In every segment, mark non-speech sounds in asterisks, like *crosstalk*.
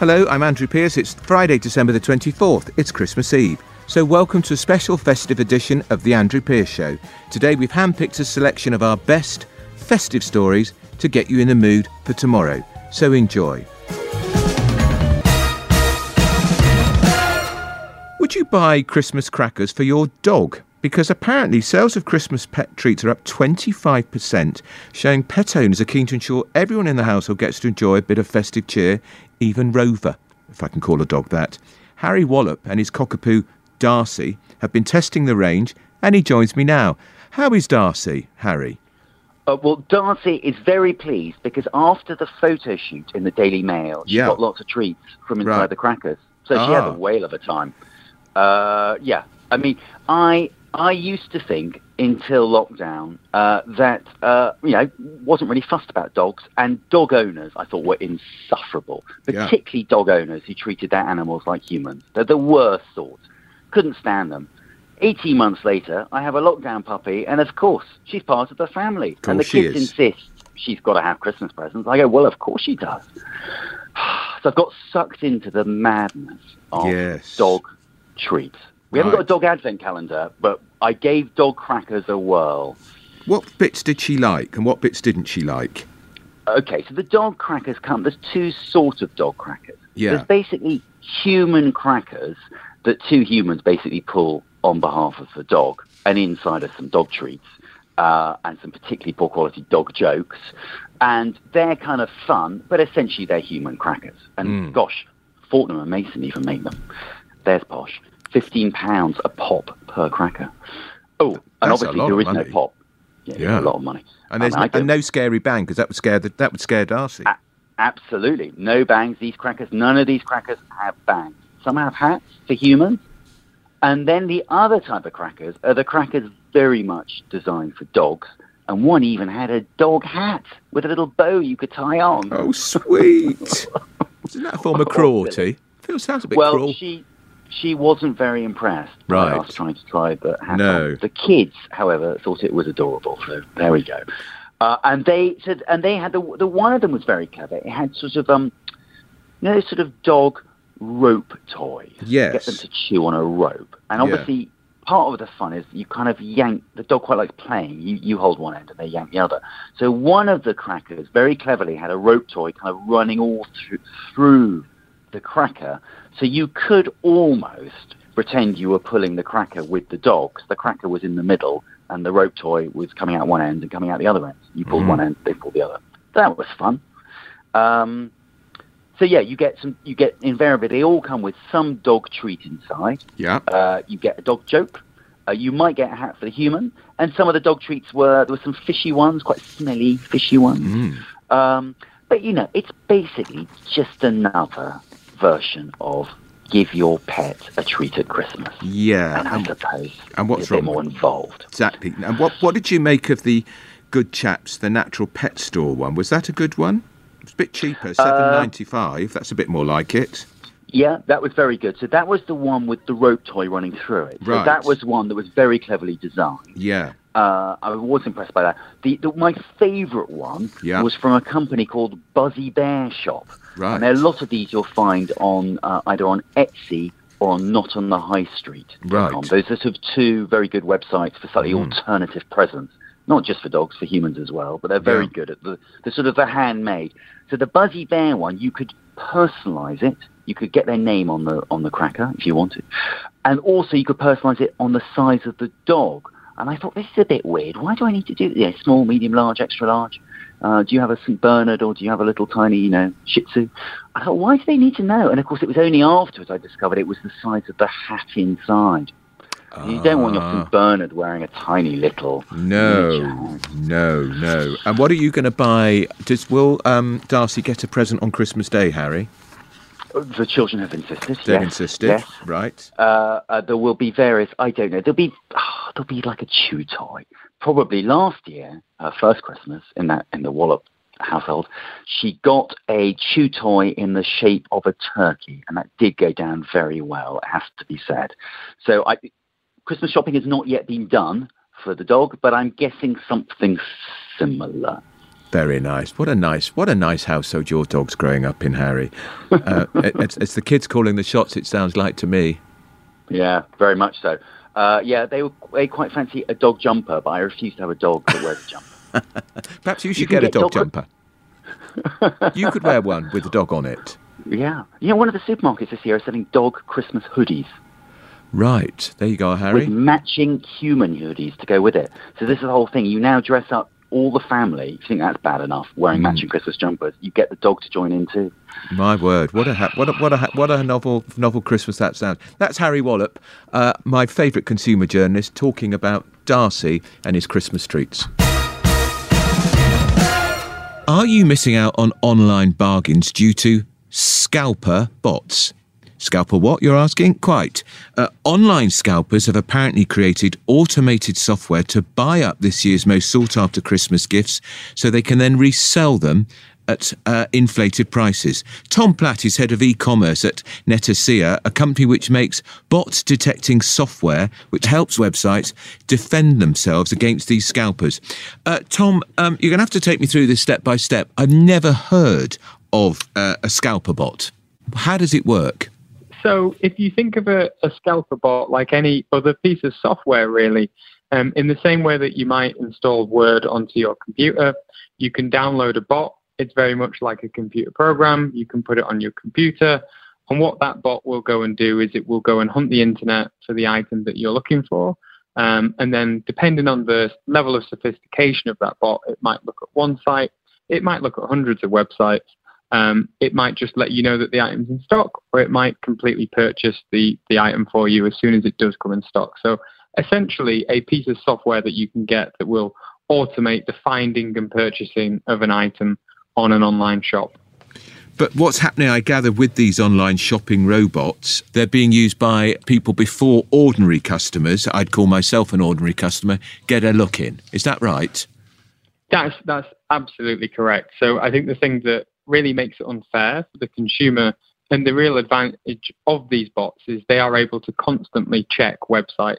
Hello, I'm Andrew Pierce. It's Friday, December the 24th. It's Christmas Eve. So, welcome to a special festive edition of The Andrew Pierce Show. Today, we've handpicked a selection of our best festive stories to get you in the mood for tomorrow. So, enjoy. Would you buy Christmas crackers for your dog? Because apparently sales of Christmas pet treats are up 25%, showing pet owners are keen to ensure everyone in the household gets to enjoy a bit of festive cheer, even Rover, if I can call a dog that. Harry Wallop and his cockapoo Darcy have been testing the range, and he joins me now. How is Darcy, Harry? Uh, well, Darcy is very pleased because after the photo shoot in the Daily Mail, she Yeah. got lots of treats from inside Right. the crackers. So she had Ah. a whale of a time. Uh, yeah, I mean, I I used to think until lockdown uh, that uh, you know wasn't really fussed about dogs, and dog owners I thought were insufferable, Yeah. particularly dog owners who treated their animals like humans. They're the worst sort. Couldn't stand them. 18 months later, I have a lockdown puppy, and of course, she's part of the family. And the kids is. insist she's got to have Christmas presents. I go, well, of course she does. *sighs* so I've got sucked into the madness of Yes. dog treats. We haven't Right. got a dog advent calendar, but I gave dog crackers a whirl. What bits did she like and what bits didn't she like? Okay, so the dog crackers come. There's two sort of dog crackers. Yeah. There's basically human crackers that two humans basically pull on behalf of the dog, and inside are some dog treats uh, and some particularly poor quality dog jokes, and they're kind of fun, but essentially they're human crackers. And Mm. gosh, Fortnum and Mason even make them. There's posh. Fifteen pounds a pop per cracker. Oh, and That's a obviously there is no pop. Yeah, Yeah. a lot of money. And there's I no, and no scary bang because that would scare the, that would scare Darcy. A- Absolutely. No bangs, these crackers. None of these crackers have bangs. Some have hats for humans. And then the other type of crackers are the crackers very much designed for dogs. And one even had a dog hat with a little bow you could tie on. Oh, sweet! *laughs* Isn't that a form of cruelty? Feels sounds a bit well, cruel. she she wasn't very impressed by Right. us trying to try the hat No. The kids, however, thought it was adorable. So there we go. Uh, and they said, and they had the the one of them was very clever. It had sort of um, you know, sort of dog rope toys. Yes. Get them to chew on a rope, and Yeah. obviously. Part of the fun is you kind of yank the dog quite likes playing. You you hold one end and they yank the other. So one of the crackers very cleverly had a rope toy kind of running all through through the cracker, so you could almost pretend you were pulling the cracker with the dogs. The cracker was in the middle, and the rope toy was coming out one end and coming out the other end. You pulled Mhm. one end, they pulled the other. That was fun. Um, so yeah, you get some. You get invariably they all come with some dog treat inside. yeah. Uh, you get a dog joke. Uh, you might get a hat for the human, and some of the dog treats were there were some fishy ones, quite smelly fishy ones. Mm. Um, but you know, it's basically just another version of give your pet a treat at Christmas. Yeah. and I And, suppose and what's it's a bit wrong more involved. exactly. And what what did you make of the Good Chaps, the natural pet store one? Was that a good one? It's a bit cheaper, uh, seven ninety five. That's a bit more like it. Yeah, that was very good. So that was the one with the rope toy running through it. So Right. that was one that was very cleverly designed. Yeah. Uh, I was impressed by that. The, the my favourite one Yeah. was from a company called Buzzy Bear Shop. Right. And there are a lot of these you'll find on uh, either on Etsy or on Not on the High Street. Right. Those are sort of two very good websites for slightly Mm. alternative presents. Not just for dogs, for humans as well, but they're very Yeah. good at the, the sort of the handmade. So the Buzzy Bear one, you could personalize it. You could get their name on the on the cracker if you wanted, and also you could personalize it on the size of the dog. And I thought this is a bit weird. Why do I need to do yeah, small, medium, large, extra large? Uh, do you have a St Bernard or do you have a little tiny, you know, Shih Tzu? I thought, why do they need to know? And of course, it was only afterwards I discovered it was the size of the hat inside. You don't want your Ah. St Bernard wearing a tiny little. No, no, no. And what are you going to buy? Does will um, Darcy get a present on Christmas Day, Harry? The children have insisted. They've yes, insisted, Yes. right? Uh, uh, there will be various. I don't know. There'll be oh, there'll be like a chew toy. Probably last year, her first Christmas in that in the Wallop household, she got a chew toy in the shape of a turkey, and that did go down very well. It has to be said. So I, Christmas shopping has not yet been done for the dog, but I'm guessing something similar. Very nice. What a nice, what a nice household your dog's growing up in, Harry. Uh, *laughs* it, it's, it's the kids calling the shots. It sounds like to me. Yeah, very much so. Uh, yeah, they were they quite fancy a dog jumper, but I refuse to have a dog that wears a jumper. *laughs* Perhaps you should you get, get, a dog, dog jumper. you could wear one with a dog on it. Yeah. You know, one of the supermarkets this year is selling dog Christmas hoodies. Right. There you go, Harry. With matching human hoodies to go with it. So this is the whole thing. You now dress up all the family. If you think that's bad enough, wearing mm. matching Christmas jumpers, you get the dog to join in too. My word, what a ha- what a what a what a novel novel Christmas that sounds. That's Harry Wallop, uh, my favourite consumer journalist, talking about Darcy and his Christmas treats. Are you missing out on online bargains due to scalper bots? Scalper what, you're asking? Quite. Uh, online scalpers have apparently created automated software to buy up this year's most sought after Christmas gifts so they can then resell them at uh, inflated prices. Tom Platt is head of e-commerce at Netacea, a company which makes bot detecting software which helps websites defend themselves against these scalpers. Uh, Tom, um, you're going to have to take me through this step by step. I've never heard of uh, a scalper bot. How does it work? So if you think of a, a scalper bot like any other piece of software, really, um, in the same way that you might install Word onto your computer, you can download a bot. It's very much like a computer program. You can put it on your computer. And what that bot will go and do is it will go and hunt the internet for the item that you're looking for. Um, and then, depending on the level of sophistication of that bot, it might look at one site, it might look at hundreds of websites, um, it might just let you know that the item's in stock, or it might completely purchase the, the item for you as soon as it does come in stock. So essentially, a piece of software that you can get that will automate the finding and purchasing of an item on an online shop. But what's happening, I gather, with these online shopping robots, they're being used by people before ordinary customers, I'd call myself an ordinary customer, get a look in. Is that right? That's that's absolutely correct. So I think the thing that really makes it unfair for the consumer. And the real advantage of these bots is they are able to constantly check websites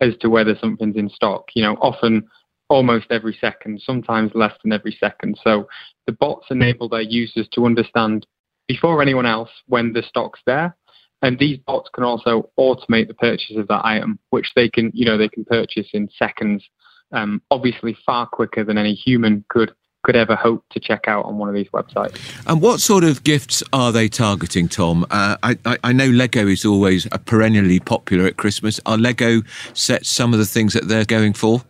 as to whether something's in stock. You know, often almost every second, sometimes less than every second. So the bots enable their users to understand before anyone else when the stock's there. And these bots can also automate the purchase of that item, which they can, you know, they can purchase in seconds. Um, obviously, far quicker than any human could could ever hope to check out on one of these websites. And what sort of gifts are they targeting, Tom? Uh, I, I, I, know Lego is always a perennially popular at Christmas. Are Lego sets some of the things that they're going for?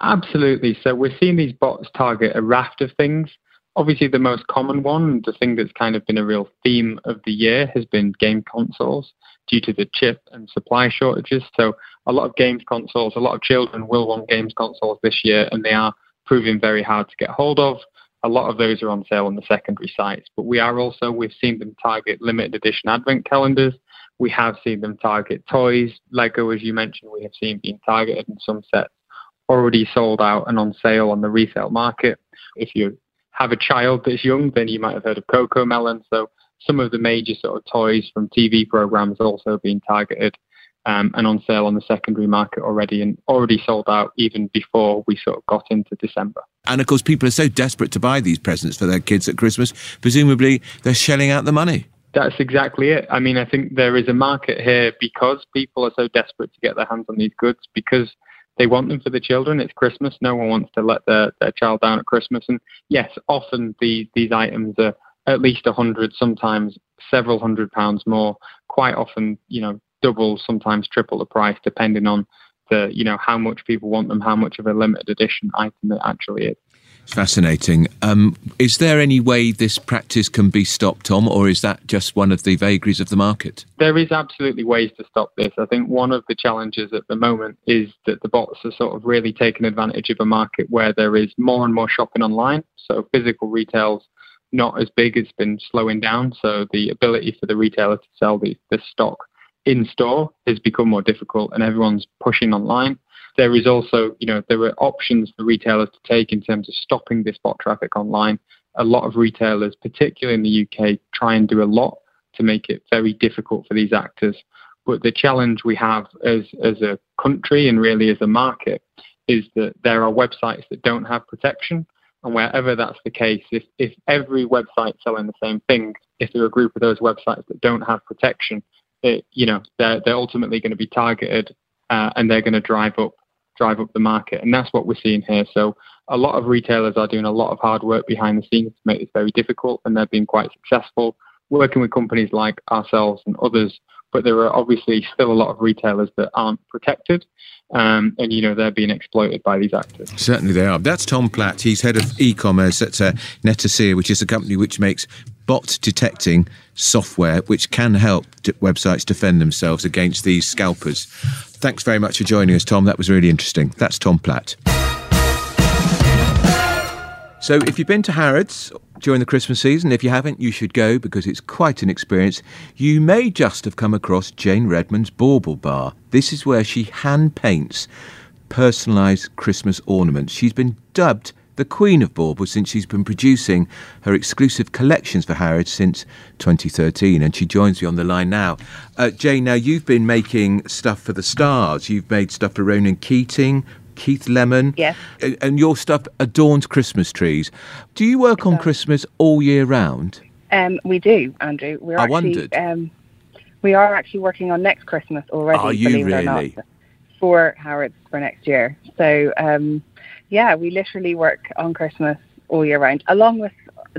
Absolutely. So we're seeing these bots target a raft of things. Obviously, the most common one, the thing that's kind of been a real theme of the year, has been game consoles due to the chip and supply shortages. So a lot of games consoles, a lot of children will want games consoles this year, and they are proving very hard to get hold of. A lot of those are on sale on the secondary sites, but we are also, we've seen them target limited edition advent calendars. We have seen them target toys. Lego, as you mentioned, we have seen being targeted in some sets already sold out and on sale on the resale market. If you have a child that's young, then you might have heard of CoComelon. So some of the major sort of toys from TV programs also being targeted um, and on sale on the secondary market already and already sold out even before we sort of got into December. And of course, people are so desperate to buy these presents for their kids at Christmas, presumably they're shelling out the money. That's exactly it. I mean, I think there is a market here because people are so desperate to get their hands on these goods because they want them for the children. It's Christmas. No one wants to let their, their child down at Christmas. And yes, often the, these items are at least a hundred, sometimes several hundred pounds more. Quite often, you know, double, sometimes triple the price, depending on the you know how much people want them, how much of a limited edition item it actually is. Fascinating. Um, is there any way this practice can be stopped, Tom, or is that just one of the vagaries of the market? There is absolutely ways to stop this. I think one of the challenges at the moment is that the bots are sort of really taking advantage of a market where there is more and more shopping online. So physical retail's not as big, it's been slowing down. So the ability for the retailer to sell the, the stock in store has become more difficult and everyone's pushing online. There is also, you know, there are options for retailers to take in terms of stopping this bot traffic online. A lot of retailers, particularly in the UK, try and do a lot to make it very difficult for these actors. But the challenge we have as, as a country and really as a market is that there are websites that don't have protection And wherever that's the case, if, if every website selling the same thing, if there are a group of those websites that don't have protection, it, you know, they're, they're ultimately going to be targeted uh, and they're going to drive up drive up the market. And that's what we're seeing here. So a lot of retailers are doing a lot of hard work behind the scenes to make this very difficult, and they've been quite successful working with companies like ourselves and others but there are obviously still a lot of retailers that aren't protected, um, and you know they're being exploited by these actors. Certainly they are. That's Tom Platt. He's head of e-commerce at uh, which is a company which makes bot detecting software, which can help websites defend themselves against these scalpers. Thanks very much for joining us, Tom. That was really interesting. That's Tom Platt. So, if you've been to Harrods during the Christmas season, if you haven't, you should go because it's quite an experience. You may just have come across Jayne Redmond's Bauble Bar. This is where she hand paints personalised Christmas ornaments. She's been dubbed the Queen of Bauble since she's been producing her exclusive collections for Harrods since 2013, and she joins me on the line now. Uh, Jayne, now you've been making stuff for the stars. You've made stuff for Ronan Keating, Keith Lemon. Yes. And your stuff adorns Christmas trees. Do you work on Christmas all year round? Um, we do, Andrew. We're I actually, wondered. Um, we are actually working on next Christmas already. Are you believe it or really? not, for Harrods for next year. So, um, yeah, we literally work on Christmas all year round, along with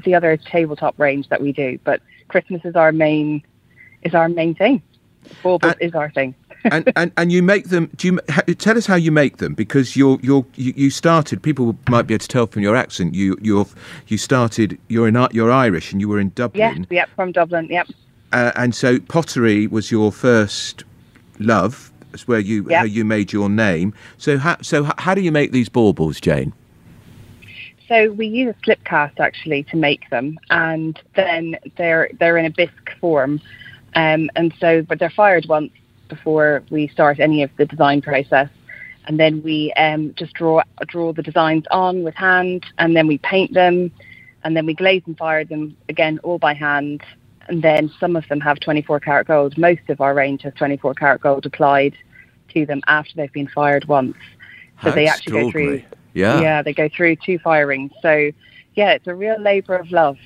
the other tabletop range that we do. But Christmas is our main is our main thing. Baubles is our thing. *laughs* and, and and you make them. Do you tell us how you make them? Because you're you're you, you started. People might be able to tell from your accent. You you're you started. You're in you're Irish, and you were in Yes, Dublin. yep, from Dublin. Yep. Uh, and so pottery was your first love. That's where you Yeah. how you made your name. So how so how do you make these baubles, Jayne? So we use a slip cast actually to make them, and then they're they're in a bisque form, um, and so but they're fired once before we start any of the design process, and then we um, just draw draw the designs on with hand, and then we paint them, and then we glaze and fire them again all by hand, and then some of them have 24 karat gold. Most of our range has 24 karat gold applied to them after they've been fired once. So How they actually go through. Yeah. yeah, they go through two firings. So, yeah, it's a real labour of love.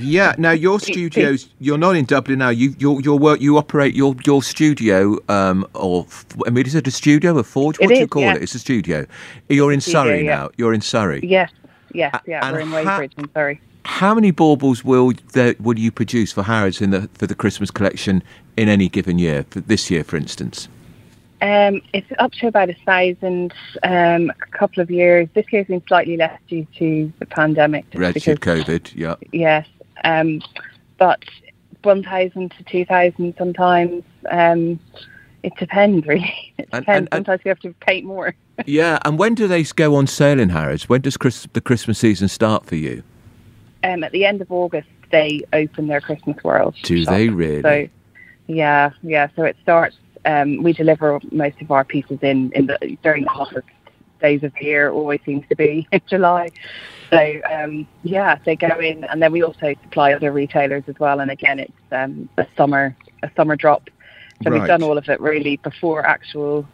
Yeah. *laughs* Now your studios, you're not in Dublin now. You your your work you operate your your studio um or I mean is it a studio a forge? It What do you is, call yeah. it? It's a studio. You're in studio, Surrey yeah. now. You're in Surrey. Yes, yes, yeah. and We're in ha- Weybridge, I'm sorry. How many baubles will there will you produce for Harrods in the for the Christmas collection in any given year? For this year, for instance. Um, it's up to about a thousand um, a couple of years. This year's been slightly less due to the pandemic. because, COVID. Yeah. Yes, um, but 1,000 to 2,000 sometimes. Um, it depends, *laughs* really. It depends. and- and- sometimes we have to paint more. *laughs* Yeah. And when do they go on sale in Harrods? When does Chris, the Christmas season start for you? um, at the end of August, they open their Christmas World. Do shop. they really? So, yeah, yeah. So it starts. Um, we deliver most of our pieces in in the during the hottest days of the year. Always seems to be *laughs* in July. So um, yeah, they go in, and then we also supply other retailers as well. And again, it's um, a summer a summer drop. So Right. we've done all of it really before actual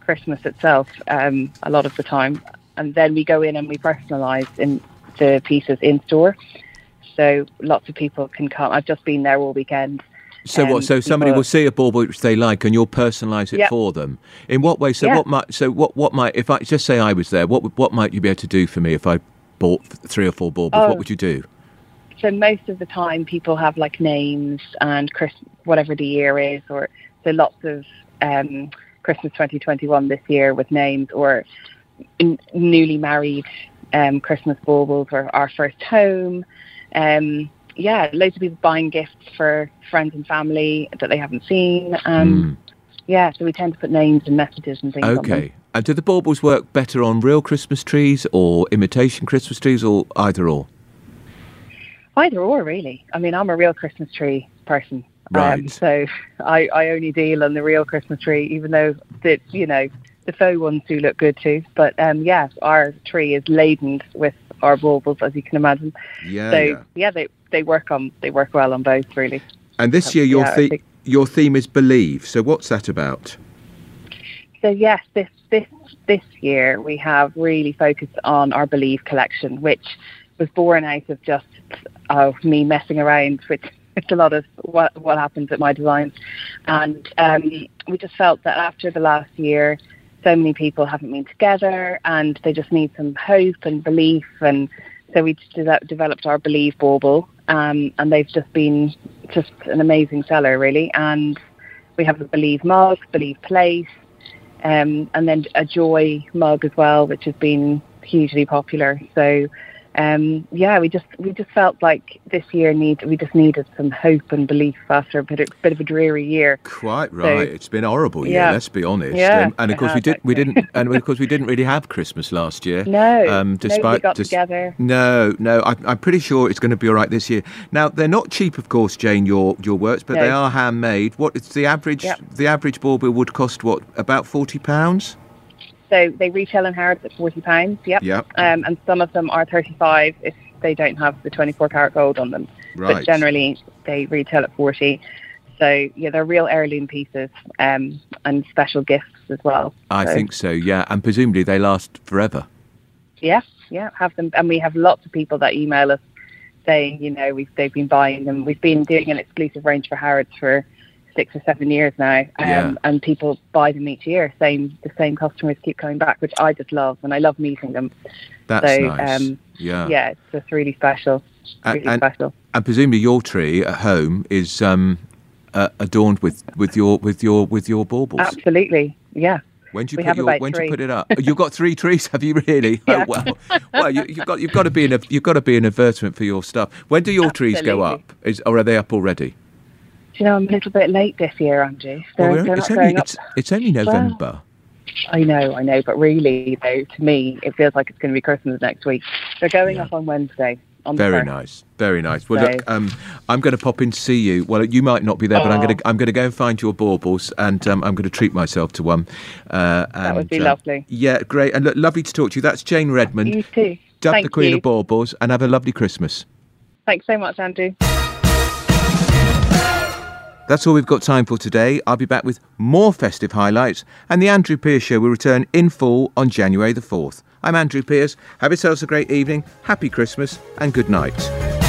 Christmas itself. Um, a lot of the time, and then we go in and we personalise in the pieces in store. So lots of people can come. I've just been there all weekend. So what? um, So somebody will see a bauble which they like, and you'll personalise it Yep. for them. In what way? So Yeah. what might? So what? What might? If I just say I was there, what would- what might you be able to do for me if I bought three or four baubles? Oh. What would you do? So most of the time, people have like names and Chris, whatever the year is, or so lots of um, Christmas 2021 this year with names, or newly married um, Christmas baubles, or our first home. Um, yeah, loads of people buying gifts for friends and family that they haven't seen. Um, Yeah, so we tend to put names and messages and things. on them. Okay. And do the baubles work better on real Christmas trees or imitation Christmas trees, or either or? Either or, really. I mean, I'm a real Christmas tree person. Um, so I, I only deal on the real Christmas tree, even though the you know the faux ones do look good too. But um, yeah, our tree is laden with our baubles, as you can imagine. Yeah. so yeah. yeah, they they work on they work well on both, really. And this year, your yeah, the- your theme is believe. So what's that about? So yes, this this this year we have really focused on our Believe collection, which was born out of just oh, me messing around with, with *laughs* a lot of what what happens at my designs, and um, we just felt that after the last year, so many people haven't been together, and they just need some hope and belief, and so we de- developed our Believe bauble, um, and they've just been just an amazing seller, really, and we have a Believe mug, Believe place, um, and then a Joy mug as well, which has been hugely popular. So um, yeah, we just we just felt like this year need we just needed some hope and belief after a bit of, bit of a dreary year. Quite right. So, it's been a horrible year. Yeah. Let's be honest. Yeah, um, and of course we did we didn't and of course we didn't really have Christmas last year. No. Um, despite got dis- together. No, no. I, I'm pretty sure it's going to be all right this year. Now they're not cheap, of course, Jayne. Your your works, but No. they are handmade. What is the average? Yep. The average bauble would cost what about forty pounds? So they retail in Harrods at forty pounds. Yep. Yep. Um, and some of them are thirty five if they don't have the twenty four karat gold on them. Right. But generally they retail at forty. So yeah, they're real heirloom pieces um, and special gifts as well. I So, think so. Yeah, and presumably they last forever. Yeah, yeah, have them, and we have lots of people that email us saying, you know, we've they've been buying them. We've been doing an exclusive range for Harrods for six or seven years now, um, Yeah. and people buy them each year. Same, the same customers keep coming back, which I just love, and I love meeting them. That's So, nice. um, yeah. Yeah, it's just really special, really and, special. and presumably your tree at home is um, uh, adorned with, with your with your with your baubles. Absolutely, yeah. When do you We put your when do you put it up? You've got three trees, *laughs* have you really? *laughs* Yeah. Oh well, well you, you've got you've got to be an you've got to be an advertisement for your stuff. When do your trees go up? Is or are they up already? Do you know I'm a little bit late this year, Andrew? They're, Well, they're it's only going up. it's, it's only November. I know, I know, but really, though, to me, it feels like it's going to be Christmas next week. They're going Yeah. up on Wednesday. On Very first. nice, very nice. Well, So- look, um, I'm going to pop in to see you. Well, you might not be there, but I'm Oh. going to I'm going to go and find your baubles, and um, I'm going to treat myself to one. Uh, and, would be um, lovely. Yeah, great, and look, lovely to talk to you. That's Jayne Redmond, You too. dubbed Thank the Queen you. of Baubles, and have a lovely Christmas. Thanks so much, Andrew. That's all we've got time for today. I'll be back with more festive highlights, and the Andrew Pierce Show will return in full on January the 4th. I'm Andrew Pierce. Have yourselves a great evening, happy Christmas, and good night.